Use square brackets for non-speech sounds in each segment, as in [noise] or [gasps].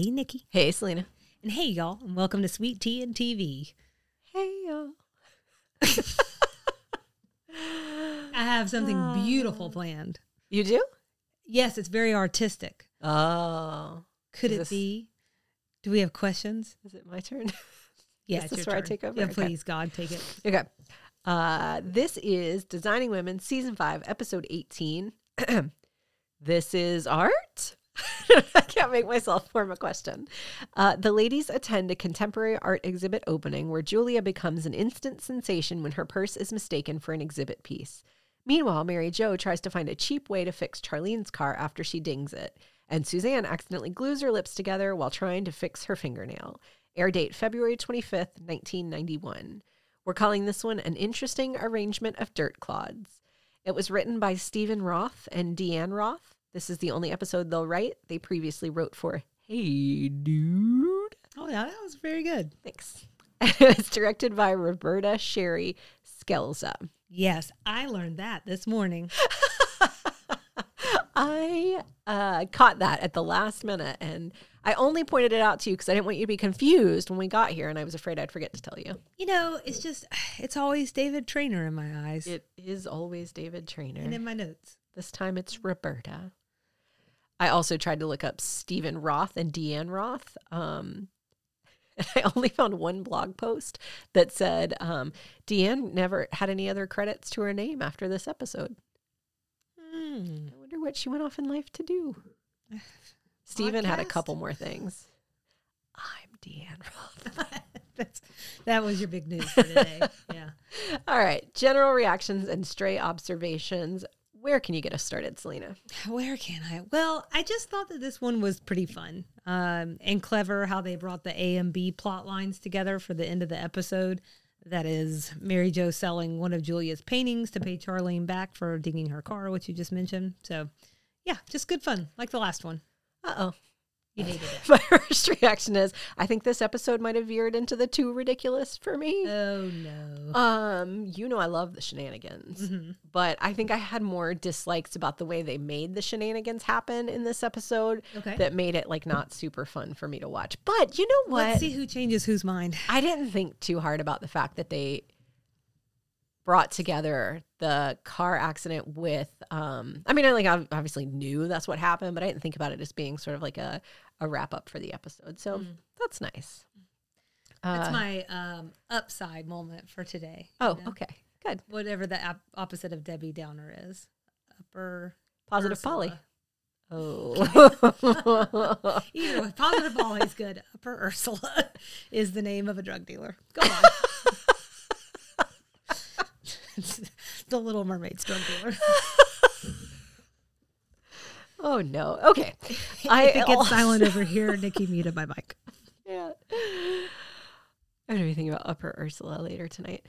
Hey, Nikki. Hey, Selena. And hey, y'all, and welcome to Sweet Tea and TV. Hey, y'all. I have something beautiful planned. You do? Yes, it's very artistic. Oh. Could it this- be? Do we have questions? Is it my turn? Yeah, Is it's this your where I turn. take over? Yeah, Okay. please, God, take it. okay. Uh, this is Designing Women, Season 5, Episode 18. [clears throat] this is art? [laughs] I can't make myself form a question. Uh, the ladies attend a contemporary art exhibit opening where Julia becomes an instant sensation when her purse is mistaken for an exhibit piece. Meanwhile, Mary Jo tries to find a cheap way to fix Charlene's car after she dings it, and Suzanne accidentally glues her lips together while trying to fix her fingernail. Air date February 25th, 1991. We're calling this one an interesting arrangement of dirt clods. It was written by Stephen Roth and Deanne Roth. This is the only episode they'll write. They previously wrote for Hey Dude. Oh, yeah, that was very good. Thanks. [laughs] it's directed by Roberta Sherry Skelza. Yes, I learned that this morning. [laughs] I uh, caught that at the last minute and I only pointed it out to you because I didn't want you to be confused when we got here and I was afraid I'd forget to tell you. You know, it's just, it's always David Trainer in my eyes It is always David Trainer. and in my notes. This time it's Roberta. I also tried to look up Stephen Roth and Deanne Roth. Um, [laughs] I only found one blog post that said um, Deanne never had any other credits to her name after this episode. Hmm. I wonder what she went off in life to do. [laughs] Stephen had a couple more things. I'm Deanne Roth. [laughs] That's, that was your big news for today. yeah. All right. General reactions and stray observations. Where can you get us started, Selena? [sighs] Where can I? Well, I just thought that this one was pretty fun um, and clever how they brought the A and B plot lines together for the end of the episode. That is Mary Jo selling one of Julia's paintings to pay Charlene back for digging her car, which you just mentioned. So, yeah, just good fun, like the last one. Uh oh. You hated it. My first reaction is I think this episode might have veered into the too ridiculous for me. Oh no. Um, you know I love the shenanigans, Mhm. but I think I had more dislikes about the way they made the shenanigans happen in this episode Okay. that made it like not super fun for me to watch. But you know what? Let's see who changes whose mind. I didn't think too hard about the fact that they brought together the car accident with um I mean I like I obviously knew that's what happened, but I didn't think about it as being sort of like a a wrap up for the episode. So that's nice. That's Uh, my um, upside moment for today. Oh, you know? okay. Good. Whatever the op- opposite of Debbie Downer is. Upper Positive Ursula. Polly. Oh. [laughs] Either way, positive Polly is good. Upper Ursula [laughs] is the name of a drug dealer. Go on. [laughs] [laughs] the Little Mermaid's drug [laughs] dealer. oh no. Okay. I [laughs] if it gets also- silent over here, Nikki muted my mic. Yeah. I'm be thinking about Upper Ursula later tonight.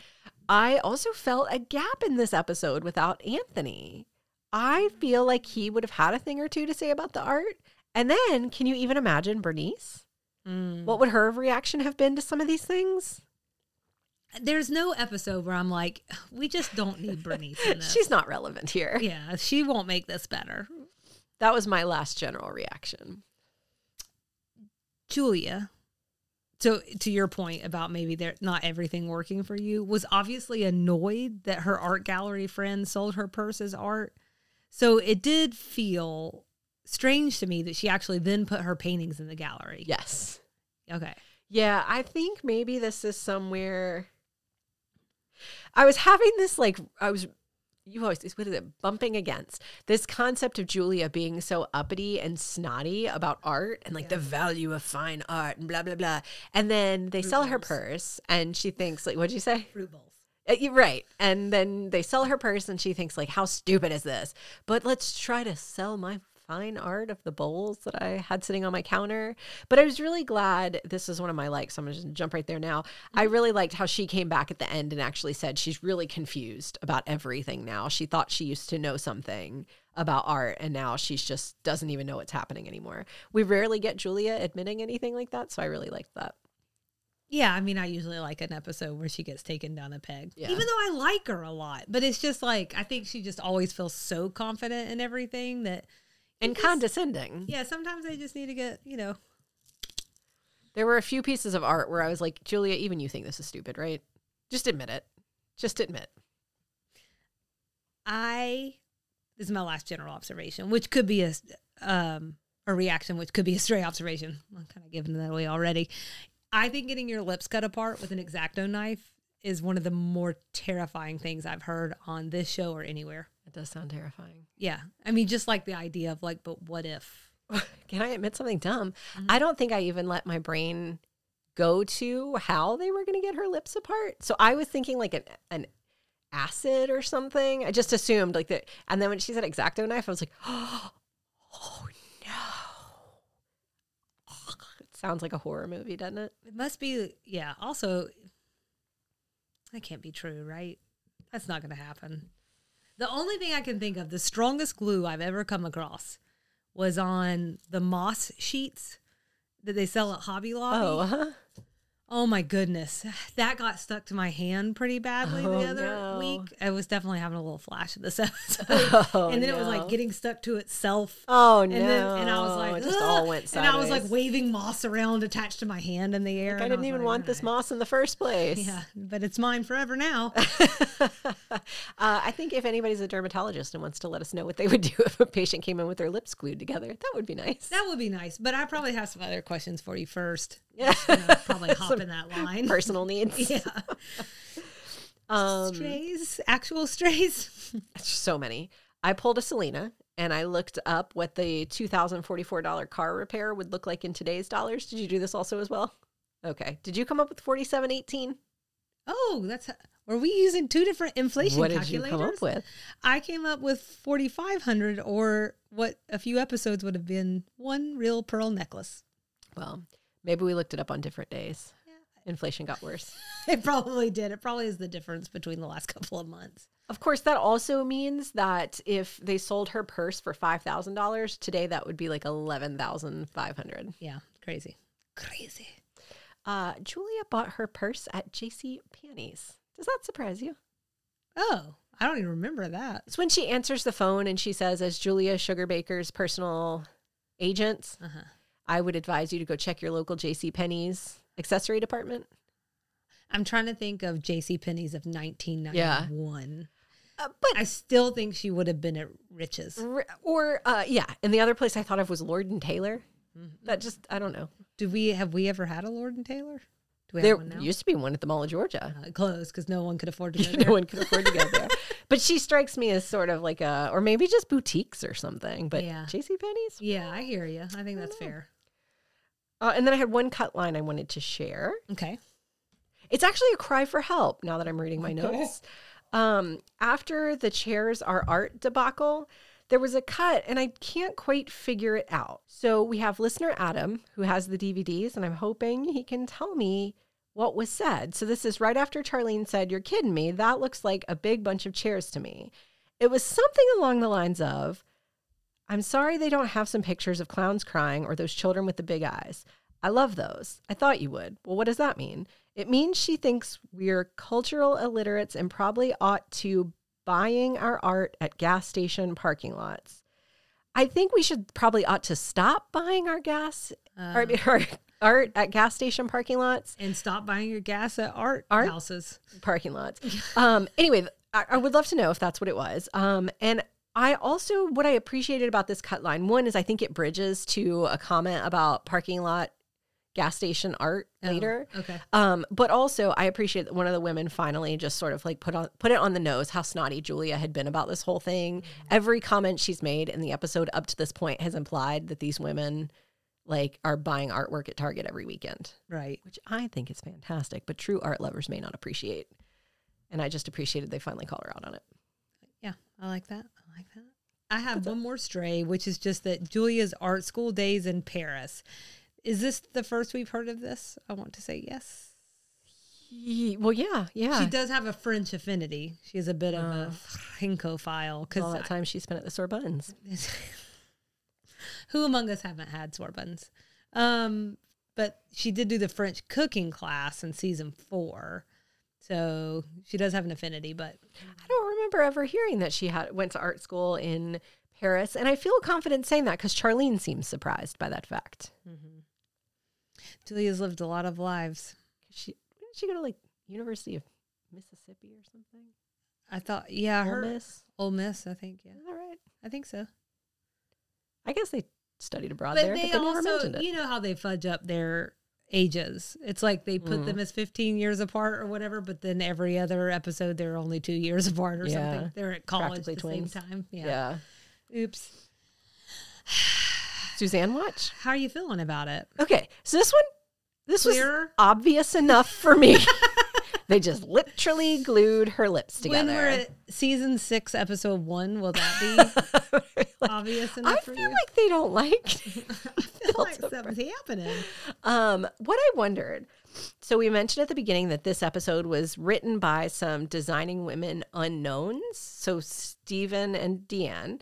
I also felt a gap in this episode without Anthony. I feel like he would have had a thing or two to say about the art. And then, can you even imagine Bernice? Mm. What would her reaction have been to some of these things? There's no episode where I'm like, we just don't need Bernice in [laughs] this. She's not relevant here. yeah, she won't make this better. That was my last general reaction. Julia, so to your point about maybe there not everything working for you, was obviously annoyed that her art gallery friend sold her purse as art. So it did feel strange to me that she actually then put her paintings in the gallery. Yes. Okay. Yeah, I think maybe this is somewhere. I was having this like I was you always what is it bumping against this concept of Julia being so uppity and snotty about art and like the value of fine art and blah blah blah, and then they sell her purse and she thinks like what'd you say? Bowls. Uh, right, and then they sell her purse and she thinks like how stupid is this? But let's try to sell my fine art of the bowls that I had sitting on my counter. But I was really glad this is one of my likes. So I'm gonna just jump right there now. I mm-hmm. really liked how she came back at the end and actually said she's really confused about everything now. She thought she used to know something about art and now she's just doesn't even know what's happening anymore. We rarely get Julia admitting anything like that, so I really liked that. Yeah, I mean, I usually like an episode where she gets taken down a peg, Yeah. even though I like her a lot. But it's just like I think she just always feels so confident in everything that And just- condescending. Yeah, sometimes I just need to get, you know, There were a few pieces of art where I was like, Julia, even you think this is stupid, right? Just admit it. Just admit. I this is my last general observation, which could be a um a reaction, which could be a stray observation. I'm kind of giving that away already. I think getting your lips cut apart with an X-Acto knife is one of the more terrifying things I've heard on this show or anywhere. It does sound terrifying. Yeah. I mean, just like the idea of like, but what if? [laughs] Can I admit something dumb? Mm-hmm. I don't think I even let my brain go to how they were going to get her lips apart. So I was thinking like an an acid or something. I just assumed like that. And then when she said X-Acto knife, I was like, [gasps] oh no. It sounds like a horror movie, doesn't it? It must be, yeah. Also, that can't be true, right? That's not going to happen. The only thing I can think of, the strongest glue I've ever come across was on the moss sheets that they sell at Hobby Lobby. Oh, huh? Oh my goodness. That got stuck to my hand pretty badly Oh, the other no. week. I was definitely having a little flash of this [laughs] episode. Oh, and then it was like getting stuck to itself. Oh no! And then and I was like, it just all went [laughs] and I was like waving moss around attached to my hand in the air. Like, I didn't was even like, want this moss in the first place. Yeah, but it's mine forever now. [laughs] uh, I think if anybody's a dermatologist and wants to let us know what they would do if a patient came in with their lips glued together, that would be nice. that would be nice. But I probably have some other questions for you first. Yeah. Probably hop in that line. [laughs] Personal needs. [laughs] Yeah. Um, strays, actual strays. [laughs] so many. I pulled a Selena and I looked up what the $2,044 car repair would look like in today's dollars. Did you do this also as well? Okay. Did you come up with 4718? Oh, that's were we using two different inflation What did you come up with? I came up with 4500 or what a few episodes would have been one real pearl necklace. Well, maybe we looked it up on different days. Inflation got worse. [laughs] It probably did. It probably is the difference between the last couple of months. Of course, that also means that if they sold her purse for five thousand dollars today, that would be like eleven thousand five hundred. Yeah, crazy. Crazy. Uh, Julia bought her purse at J.C. Penney's. Does that surprise you? Oh, I don't even remember that. It's when she answers the phone and she says, "As Julia Sugarbaker's personal agent, Uh-huh. I would advise you to go check your local J.C. Penney's accessory department." I'm trying to think of J.C. Penney's of 1991. Uh, but I still think she would have been at Rich's. r- or uh, yeah, and the other place I thought of was Lord and Taylor. That just I don't know. Do we have we ever had a Lord and Taylor? Do we There have one now? used to be one at the Mall of Georgia. Uh, closed because no one could afford to go [laughs] no one could afford to go there. [laughs] But she strikes me as sort of like a, or maybe just boutiques or something. But Yeah. J.C. Penney's. Yeah, I hear you. I think that's fair. Uh, and then I had one cut line I wanted to share. Okay. It's actually a cry for help. Now that I'm reading my notes, um, after the chairs are art debacle, there was a cut, and I can't quite figure it out. So we have listener Adam who has the DVDs, and I'm hoping he can tell me what was said. So this is right after Charlene said, "You're kidding me. That looks like a big bunch of chairs to me." It was something along the lines of, I'm sorry they don't have some pictures of clowns crying or those children with the big eyes. I love those. I thought you would. Well, what does that mean? It means she thinks we're cultural illiterates and probably ought to buying our art at gas station parking lots. I think we should probably ought to stop buying our gas our, [laughs] our art at gas station parking lots. And stop buying your gas at art, Art? houses. parking lots. Um, anyway, I, I would love to know if that's what it was. Um, and I also, what I appreciated about this cut line, one is I think it bridges to a comment about parking lot gas station art Oh, later. okay. Um, but also I appreciate that one of the women finally just sort of like put on put it on the nose how snotty Julia had been about this whole thing. Every comment she's made in the episode up to this point has implied that these women like are buying artwork at Target every weekend Right. which I think is fantastic, but true art lovers may not appreciate. And I just appreciated they finally call her out on it. Yeah, I like that. I like that. I have one more stray, which is just that Julia's art school days in Paris. Is this the first we've heard of this? I want to say yes. Ye- Well, yeah, yeah. She does have a French affinity. She has a bit of a Francophile All because that time she spent at the Sorbonnes. [laughs] who among us haven't had Sorbonnes? Um, but she did do the French cooking class in season four. So she does have an affinity, but I don't remember ever hearing that she had went to art school in Paris, and I feel confident saying that because Charlene seems surprised by that fact. Mm-hmm. Julia's lived a lot of lives. She didn't she go to like University of Mississippi or something? I thought, yeah, Ole her Miss. Ole Miss. I think, yeah, all right. I think so. I guess they studied abroad But there, they but they never also, mentioned it. you know how they fudge up their ages. It's like they put Mm. them as 15 years apart or whatever, but then every other episode they're only two years apart or Yeah. something. They're at college at the twins. same time. Yeah. yeah. Oops. [sighs] Suzanne watch. How are you feeling about it? Okay, so this one, this Clearer? was obvious enough for me. [laughs] they just literally glued her lips together. When we're at season six, episode one, will that be [laughs] obvious enough I for feel you? like they don't like. [laughs] I feel [laughs] like something's happening. um, what I wondered. So we mentioned at the beginning that this episode was written by some designing women unknowns. So Stephen and Deanne.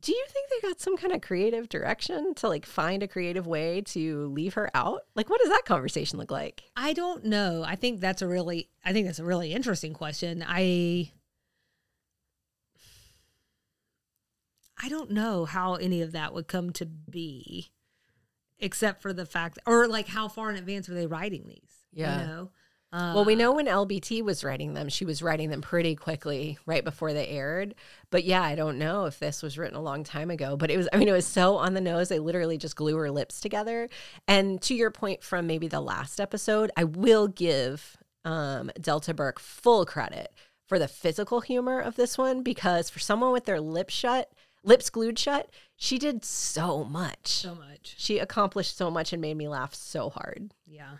Do you think they got some kind of creative direction to like find a creative way to leave her out? Like, what does that conversation look like? I don't know. I think that's a really I think that's a really interesting question. I I don't know how any of that would come to be except for the fact or like how far in advance were they writing these? Yeah. You know? Uh, Well, we know when LBT was writing them, she was writing them pretty quickly right before they aired. But yeah, I don't know if this was written a long time ago, but it was, I mean, it was so on the nose. They literally just glue her lips together. And to your point from maybe the last episode, I will give um, Delta Burke full credit for the physical humor of this one because for someone with their lips shut, lips glued shut, she did so much. so much. She accomplished so much and made me laugh so hard. Yeah.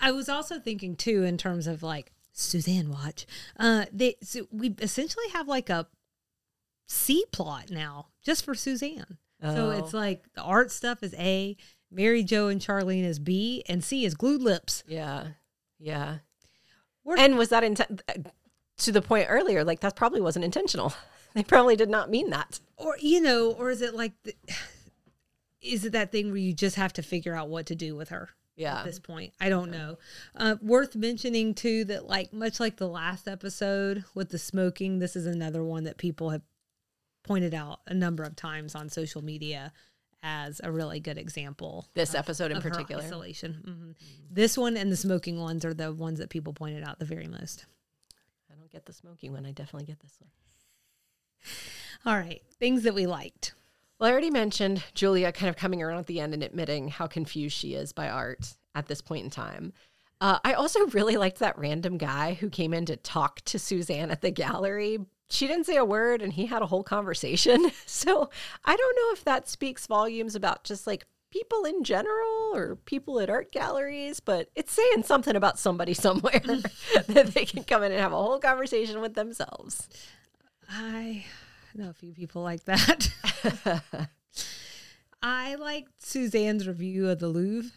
I was also thinking too in terms of like Suzanne watch. Uh they so we essentially have like a C plot now just for Suzanne. So Oh. it's like the art stuff is A, Mary Jo and Charlene is B, and C is glued lips. Yeah. Yeah. We're- and was that inten- to the point earlier? Like that probably wasn't intentional. [laughs] They probably did not mean that. Or you know, or is it like the, [sighs] is it that thing where you just have to figure out what to do with her? Yeah. at this point. I don't know. Uh, worth mentioning too that like much like the last episode with the smoking, this is another one that people have pointed out a number of times on social media as a really good example. This episode in of particular. isolation. Mhm. This one and the smoking ones are the ones that people pointed out the very most. I don't get the smoking one. I definitely get this one. All right, things that we liked. Well, I already mentioned Julia kind of coming around at the end and admitting how confused she is by art at this point in time. Uh, I also [laughs] really liked that random guy who came in to talk to Suzanne at the gallery. She didn't say a word and he had a whole conversation. [laughs] So I don't know if that speaks volumes about just like people in general or people at art galleries, but it's saying something about somebody [laughs] somewhere that they can come in and have a whole conversation with themselves. I know a few people like that. [laughs] I liked Suzanne's review of the Louvre.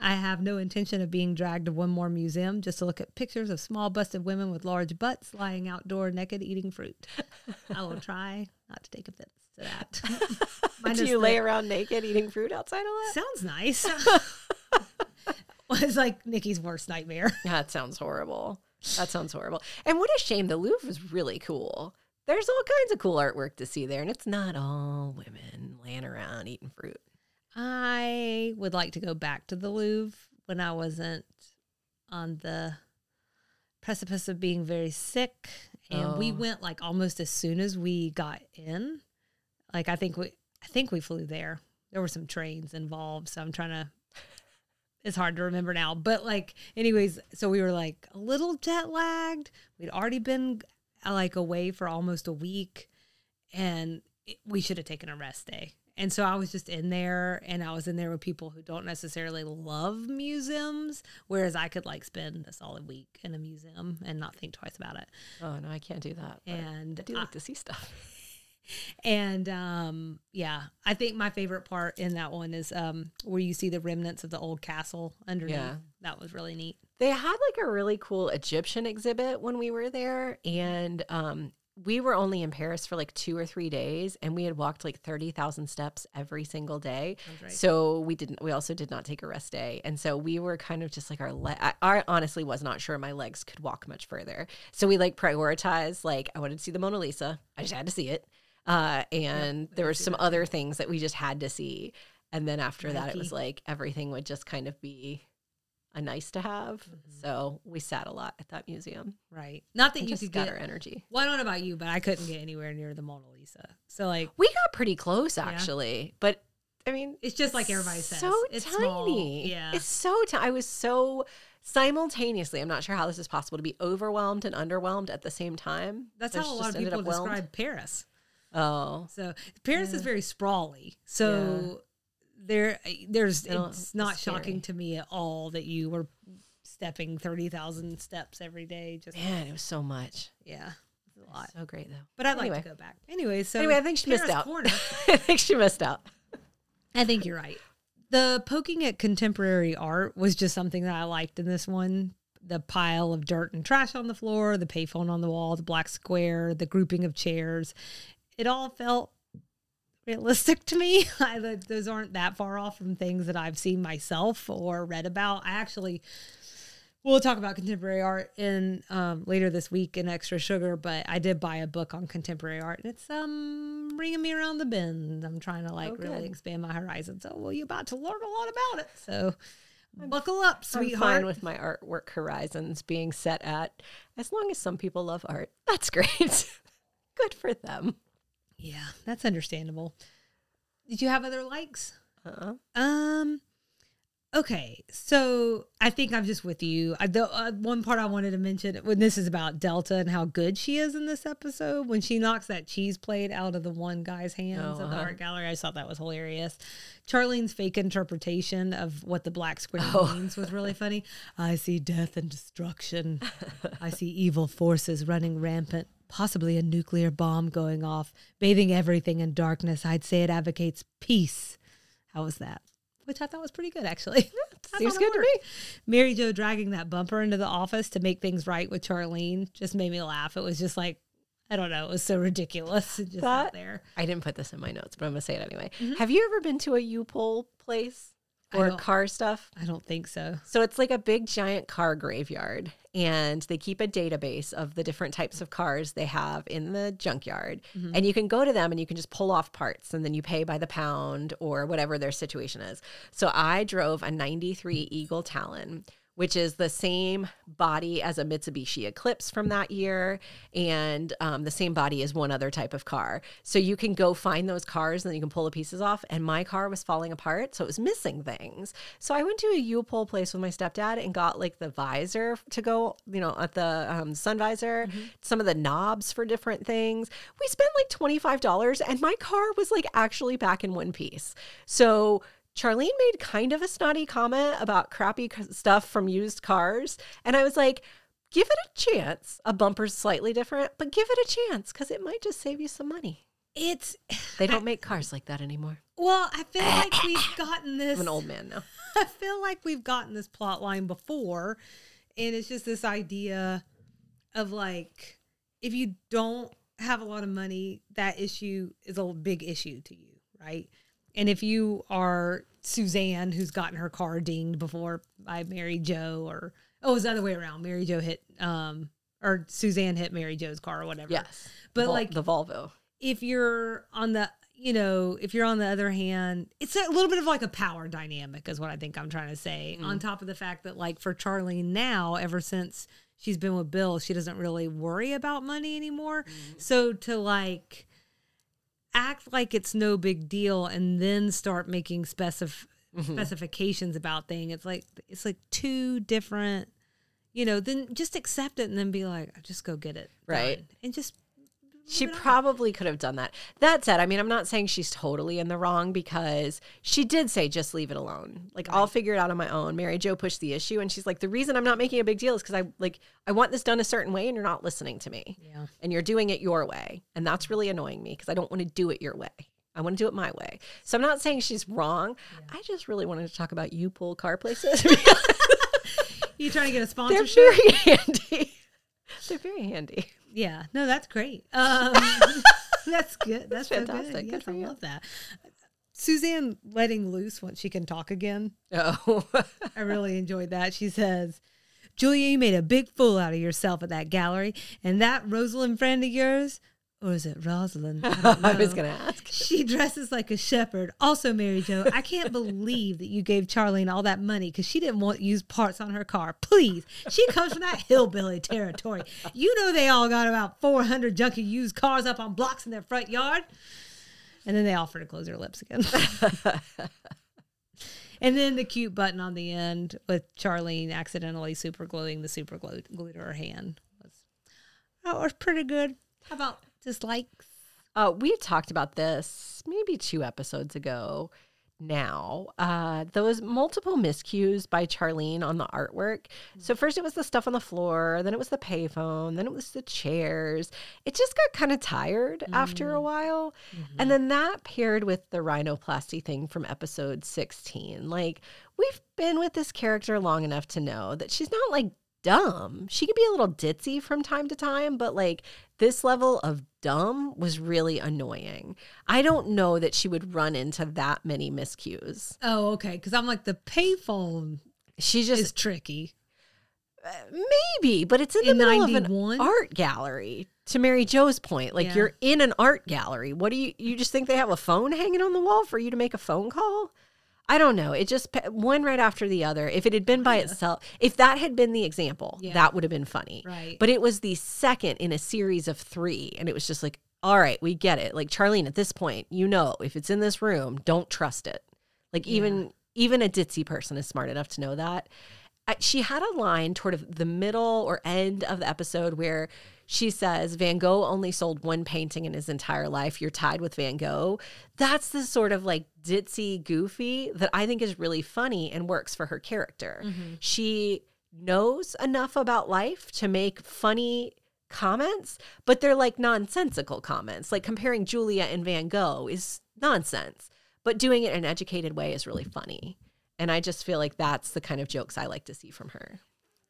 I have no intention of being dragged to one more museum just to look at pictures of small busted women with large butts lying outdoor naked eating fruit. I will try not to take offense to that. [laughs] Minus Do you lay the- around naked eating fruit outside a lot? Sounds nice. [laughs] it's like Nikki's worst nightmare. That sounds horrible. That sounds horrible. And what a shame. The Louvre was really cool. There's all kinds of cool artwork to see there, and it's not all women laying around eating fruit. I would like to go back to the Louvre when I wasn't on the precipice of being very sick. And we Oh. went like almost as soon as we got in. Like I think we I think we flew there. There were some trains involved, so I'm trying to it's hard to remember now. But like anyways, so we were like a little jet lagged. We'd already been Uh, like away for almost a week and it, we should have taken a rest day. And so I was just in there and I was in there with people who don't necessarily love museums, whereas I could like spend a solid week in a museum and not think twice about it. Oh no, I can't do that. And I do I- like to see stuff. [laughs] and um yeah, I think my favorite part in that one is um where you see the remnants of the old castle underneath. Yeah. That was really neat. They had like a really cool Egyptian exhibit when we were there, and um, we were only in Paris for like two or three days, and we had walked like thirty thousand steps every single day. Right. So we didn't. We also did not take a rest day, and so we were kind of just like our. I, I honestly was not sure my legs could walk much further. So we like prioritized. Like I wanted to see the Mona Lisa. I just had to see it. Uh, and there were some other things that we just had to see. And then after that, it was like everything would just kind of be a nice to have. Mhm. So we sat a lot at that museum. Right. Not that And you just could got get. our energy. Well, I don't know about you, but I couldn't get anywhere near the Mona Lisa. So like, We got pretty close actually, but I mean, it's just like everybody says. so it's tiny. Small. Yeah. it's so tiny. I was so simultaneously. I'm not sure how this is possible to be overwhelmed and underwhelmed at the same time. That's how a lot of people describe Paris. Oh, So Paris is very sprawly. So there, there's it's not shocking to me at all that you were stepping thirty thousand steps every day. Just man, it was so much. yeah, it's a lot. So great though. But I'd like to go back anyway. So Anyway, I think she missed out. Corner. [laughs] I think she missed out. I think you're right. The poking at contemporary art was just something that I liked in this one. The pile of dirt and trash on the floor, the payphone on the wall, the black square, the grouping of chairs. It all felt realistic to me. [laughs] I, those aren't that far off from things that I've seen myself or read about. I actually we'll talk about contemporary art in um, later this week in extra sugar but i did buy a book on contemporary art and it's um bringing me around the bend i'm trying to like Oh, really expand my horizons so well you're about to learn a lot about it so buckle up sweetheart. I'm fine with my artwork horizons being set at as long as some people love art. That's great. [laughs] Good for them. Yeah that's understandable did you have other likes Uh-uh. Um. Okay, so I think I'm just with you. I, the uh, one part I wanted to mention when this is about Delta and how good she is in this episode when she knocks that cheese plate out of the one guy's hands Oh, at the uh-huh. art gallery. I thought that was hilarious. Charlene's fake interpretation of what the black square Oh. means was really funny. [laughs] I see death and destruction. I see evil forces running rampant. Possibly a nuclear bomb going off, bathing everything in darkness. I'd say it advocates peace. How was that? Which I thought was pretty good, actually. [laughs] Seems good to me. Mary Jo dragging that bumper into the office to make things right with Charlene just made me laugh. It was just like, I don't know, it was so ridiculous. [laughs] Just out there. I didn't put this in my notes, but I'm gonna say it anyway. Mhm. Have you ever been to a U-Pull place I or car stuff? I don't think so. So it's like a big giant car graveyard, and they keep a database of the different types of cars they have in the junkyard. Mhm. And you can go to them and you can just pull off parts, and then you pay by the pound or whatever their situation is. So I drove a 93 Eagle Talon. Which is the same body as a Mitsubishi Eclipse from that year, and um, the same body as one other type of car. So you can go find those cars and then you can pull the pieces off. And my car was falling apart, so it was missing things. So I went to a U-Pull place with my stepdad and got like the visor to go, you know, at the um, sun visor, some of the knobs for different things. We spent like $25 and my car was like actually back in one piece. So Charlene made kind of a snotty comment about crappy stuff from used cars. And I was like, give it a chance. A bumper's slightly different, but give it a chance because it might just save you some money. It's, They don't make cars like that anymore. well, I feel like we've [coughs] gotten this. I'm an old man now. [laughs] I feel like we've gotten this plot line before, and it's just this idea of like if you don't have a lot of money, that issue is a big issue to you, right? And if you are Suzanne, who's gotten her car dinged before by Mary Jo, or oh, it was the other way around. Mary Jo hit, um, or Suzanne hit Mary Jo's car or whatever. Yes. But Vol- like the Volvo. if you're on the you know if you're on the other hand it's a little bit of like a power dynamic is what i think i'm trying to say on top of the fact that like for Charlie now ever since she's been with bill she doesn't really worry about money anymore so to like act like it's no big deal and then start making specif- mm-hmm. specifications about thing. It's like it's like two different you know then just accept it and then be like just go get it Right. done," and just She move it on. probably could have done that. That said, I mean, I'm not saying she's totally in the wrong because she did say, just leave it alone. Like, I'll figure it out on my own. Mary Jo pushed the issue and she's like, the reason I'm not making a big deal is because I like, I want this done a certain way and you're not listening to me yeah and you're doing it your way. And that's really annoying me because I don't want to do it your way. I want to do it my way. So I'm not saying she's wrong. I just really wanted to talk about U-Pull car places. [laughs] You trying to get a [laughs] sponsorship? They're very [laughs] handy. [laughs] They're very handy. yeah, no, that's great. Um, [laughs] that's good. That's, so fantastic. good. Good Yes, for I you. love that. Suzanne letting loose once she can talk again. Oh, [laughs] I really enjoyed that. She says, "Julia, you made a big fool out of yourself at that gallery, and that Rosalind friend of yours. Or is it Rosalind? I, [laughs] I, was going to ask. She dresses like a shepherd. Also, Mary Jo, I can't believe that you gave Charlene all that money because she didn't want used parts on her car. Please, she comes from that hillbilly territory. You know they all got about four hundred junky used cars up on blocks in their front yard. And then they offer to close their lips again. [laughs] and then the cute button on the end with Charlene accidentally super gluing the super glue, glue to her hand was that was pretty good. How about dislikes? Uh, we talked about this maybe two episodes ago now. Uh, those multiple miscues by Charlene on the artwork. So, first it was the stuff on the floor, then it was the payphone, then it was the chairs. It just got kind of tired after a while. And then that paired with the rhinoplasty thing from episode 16. Like, we've been with this character long enough to know that she's not like dumb. She could be a little ditzy from time to time, but like this level of dumb was really annoying. I don't know that she would run into that many miscues. Oh, okay. Because I'm like the payphone She just is tricky. maybe, but it's in the In middle of an art gallery. To Mary Jo's point, like Yeah. you're in an art gallery. What do you you just think they have a phone hanging on the wall for you to make a phone call? I don't know. It just one right after the other. If it had been by itself, if that had been the example, Yeah. that would have been funny. Right. But it was the second in a series of three, and it was just like, all right, we get it. Like Charlene, at this point, you know, if it's in this room, don't trust it. Like even even a ditzy person is smart enough to know that. She had a line toward of the middle or end of the episode where she says Van Gogh only sold one painting in his entire life. You're tied with Van Gogh. That's the sort of like ditzy, goofy that I think is really funny and works for her character. Mm-hmm. She knows enough about life to make funny comments, but they're like nonsensical comments. Like comparing Julia and Van Gogh is nonsense, but doing it in an educated way is really funny. And I just feel like that's the kind of jokes I like to see from her.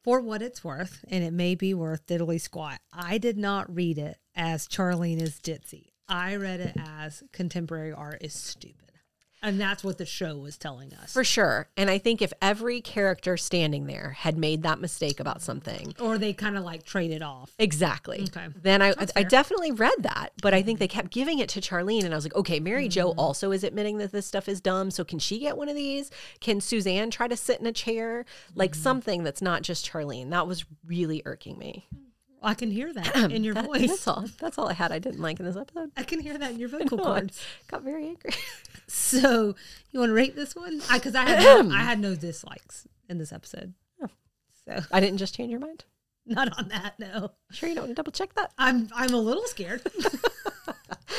For what it's worth, and it may be worth diddly squat, I did not read it as Charlene is ditzy. I read it as contemporary art is stupid. And that's what the show was telling us. For sure. And I think if every character standing there had made that mistake about something, or they kind of like traded off. Exactly. Okay. Then I I definitely read that, but I think they kept giving it to Charlene, and I was like, okay, Mary Jo Mm-hmm. also is admitting that this stuff is dumb. So can she get one of these? Can Suzanne try to sit in a chair? Like Mm-hmm. something that's not just Charlene. That was really irking me. I can hear that [clears throat] in your That- voice. That's all. That's all I had. I didn't like in this episode. I can hear that in your [laughs] vocal cords. got very angry. [laughs] So you want to rate this one? Because I, had no, [clears throat] I had no dislikes in this episode. Oh. So I didn't just change your mind. [laughs] not on that. No, Sure, you don't want to double check that. I'm I'm a little scared.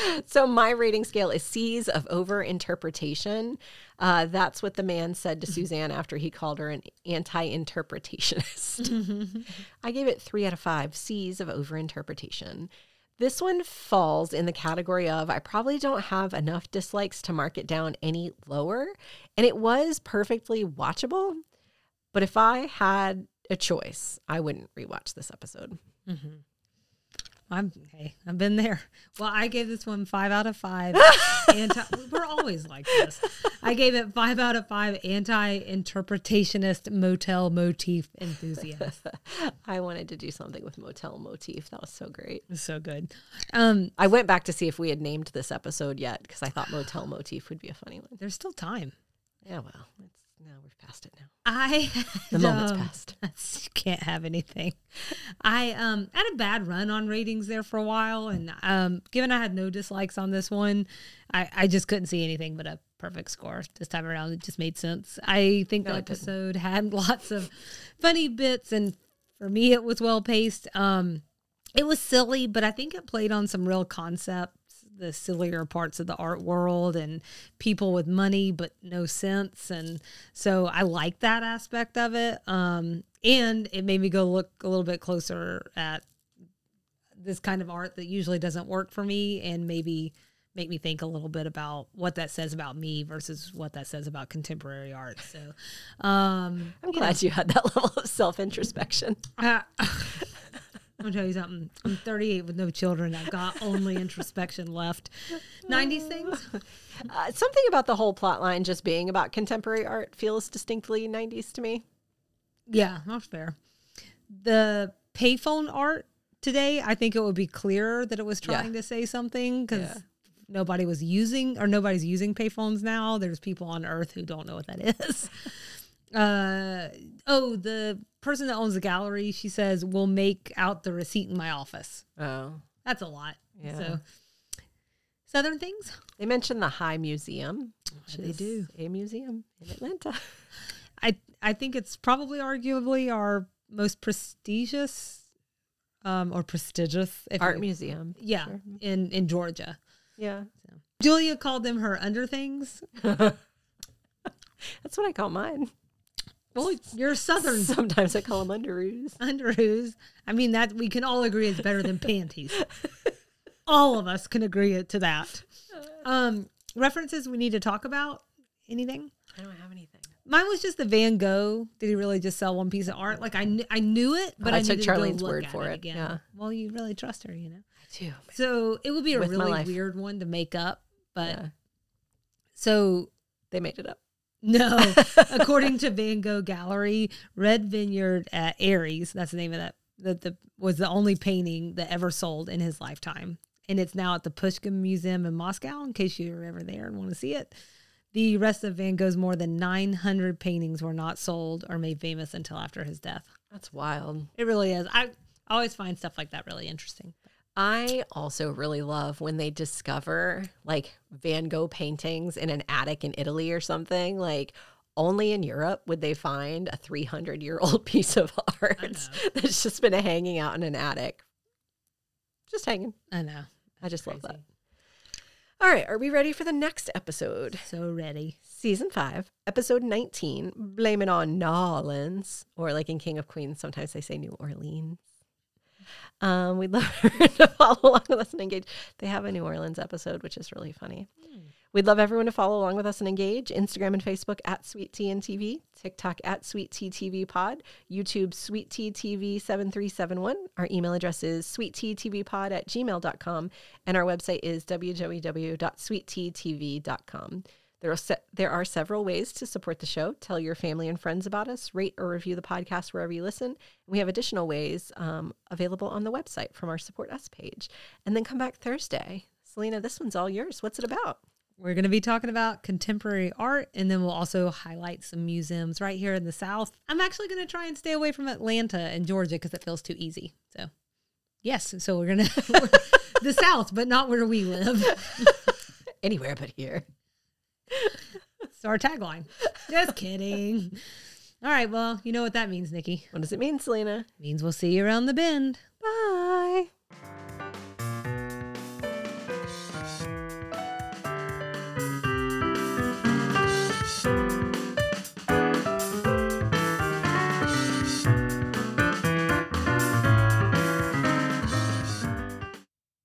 [laughs] So my rating scale is C's of over interpretation. Uh, that's what the man said to Suzanne after he called her an anti-interpretationist. [laughs] [laughs] I gave it three out of five C's of over interpretation. This one falls in the category of I probably don't have enough dislikes to mark it down any lower. And it was perfectly watchable. But if I had a choice, I wouldn't rewatch this episode. I'm hey, I've been there. Well, I gave this one five out of five. [laughs] anti, we're always like this. I gave it five out of five. Anti-interpretationist motel motif enthusiast. [laughs] I wanted to do something with motel motif. That was so great. So good. Um, I went back to see if we had named this episode yet because I thought motel motif would be a funny one. there's still time. Yeah, well, it's now we've passed it now. I The moment's um, passed. [laughs] you can't have anything. I um had a bad run on ratings there for a while, and um given I had no dislikes on this one, I I just couldn't see anything but a perfect score this time around. It just made sense. I think No, the didn't. episode had [laughs] lots of funny bits, and for me, it was well paced. Um, it was silly, but I think it played on some real concepts. The sillier parts of the art world and people with money but no sense, and so I like that aspect of it. Um, and it made me go look a little bit closer at this kind of art that usually doesn't work for me, and maybe make me think a little bit about what that says about me versus what that says about contemporary art. So, um, I'm glad you had that [laughs] level of self introspection. uh, [laughs] Gonna tell you something. I'm 38 with no children. I've got only introspection left. 90s things. [laughs] Uh, something about the whole plot line just being about contemporary art feels distinctly 90s to me. Yeah, that's fair. The payphone art today, I think it would be clearer that it was Yeah. trying to say something because Yeah. nobody was using or nobody's using payphones now. There's people on Earth who don't know what that is. [laughs] Uh oh, the person that owns the gallery, she says, will make out the receipt in my office. Oh. That's a lot. Yeah. So Southern things. They mentioned the High Museum. which They do. A museum in Atlanta. [laughs] I I think it's probably arguably our most prestigious um or prestigious if Art you- museum. Yeah, Sure. in in Georgia. Yeah. Julia called them her under things. [laughs] That's what I call mine. Well, you're Southern [laughs] Sometimes I call them underoos. underoos. I mean that we can all agree it's better than panties. all of us can agree to that. Um, references we need to talk about. Anything? I don't have anything. Mine was just the Van Gogh. Did he really just sell one piece of art? Like I, kn- I knew it, but I I, took needed to go Charlene's look word for it, again. yeah. Well, you really trust her, you know. I do. So it would be a With really weird one to make up, but Yeah. so They made it up. No, [laughs] according to Van Gogh Gallery, Red Vineyard at Aries, that's the name of that, that the was the only painting that ever sold in his lifetime, and it's now at the Pushkin Museum in Moscow. In case you're ever there and want to see it, the rest of Van Gogh's more than 900 paintings were not sold or made famous until after his death. That's wild. It really is. I always find stuff like that really interesting. I also really love when they discover like Van Gogh paintings in an attic in Italy or something. Like only in Europe would they find a 300 year old [laughs] piece of art [laughs] that's just been hanging out in an attic. Just hanging. I know. I just love that. All right. Are we ready for the next episode? So ready. Season five, episode 19, Blame It on Nolans, or like in King of Queens, sometimes they say New Orleans. Um, we'd love [laughs] everyone to follow along with us and engage. They have a New Orleans episode, which is really funny. We'd love everyone to follow along with us and engage. Instagram and Facebook at Sweet Tea and TV, TikTok at Sweet Tea TV Pod, YouTube Sweet Tea TV 7371. Our email address is sweetteatvpod at gmail.com, and our website is www.sweetteatv.com. There are, se- there are several ways to support the show. Tell your family and friends about us, rate or review the podcast wherever you listen. We have additional ways um, available on the website from our Support Us page. And then come back Thursday. Selena, this one's all yours. What's it about? We're going to be talking about contemporary art, and then we'll also highlight some museums right here in the South. I'm actually going to try and stay away from Atlanta and Georgia because it feels too easy. So, yes, so we're going [laughs] to the South, but not where we live. [laughs] Anywhere but here. It's our tagline. Just kidding. All right, well, you know what that means, Nikki. What does it mean, Selena? It means we'll see you around the bend.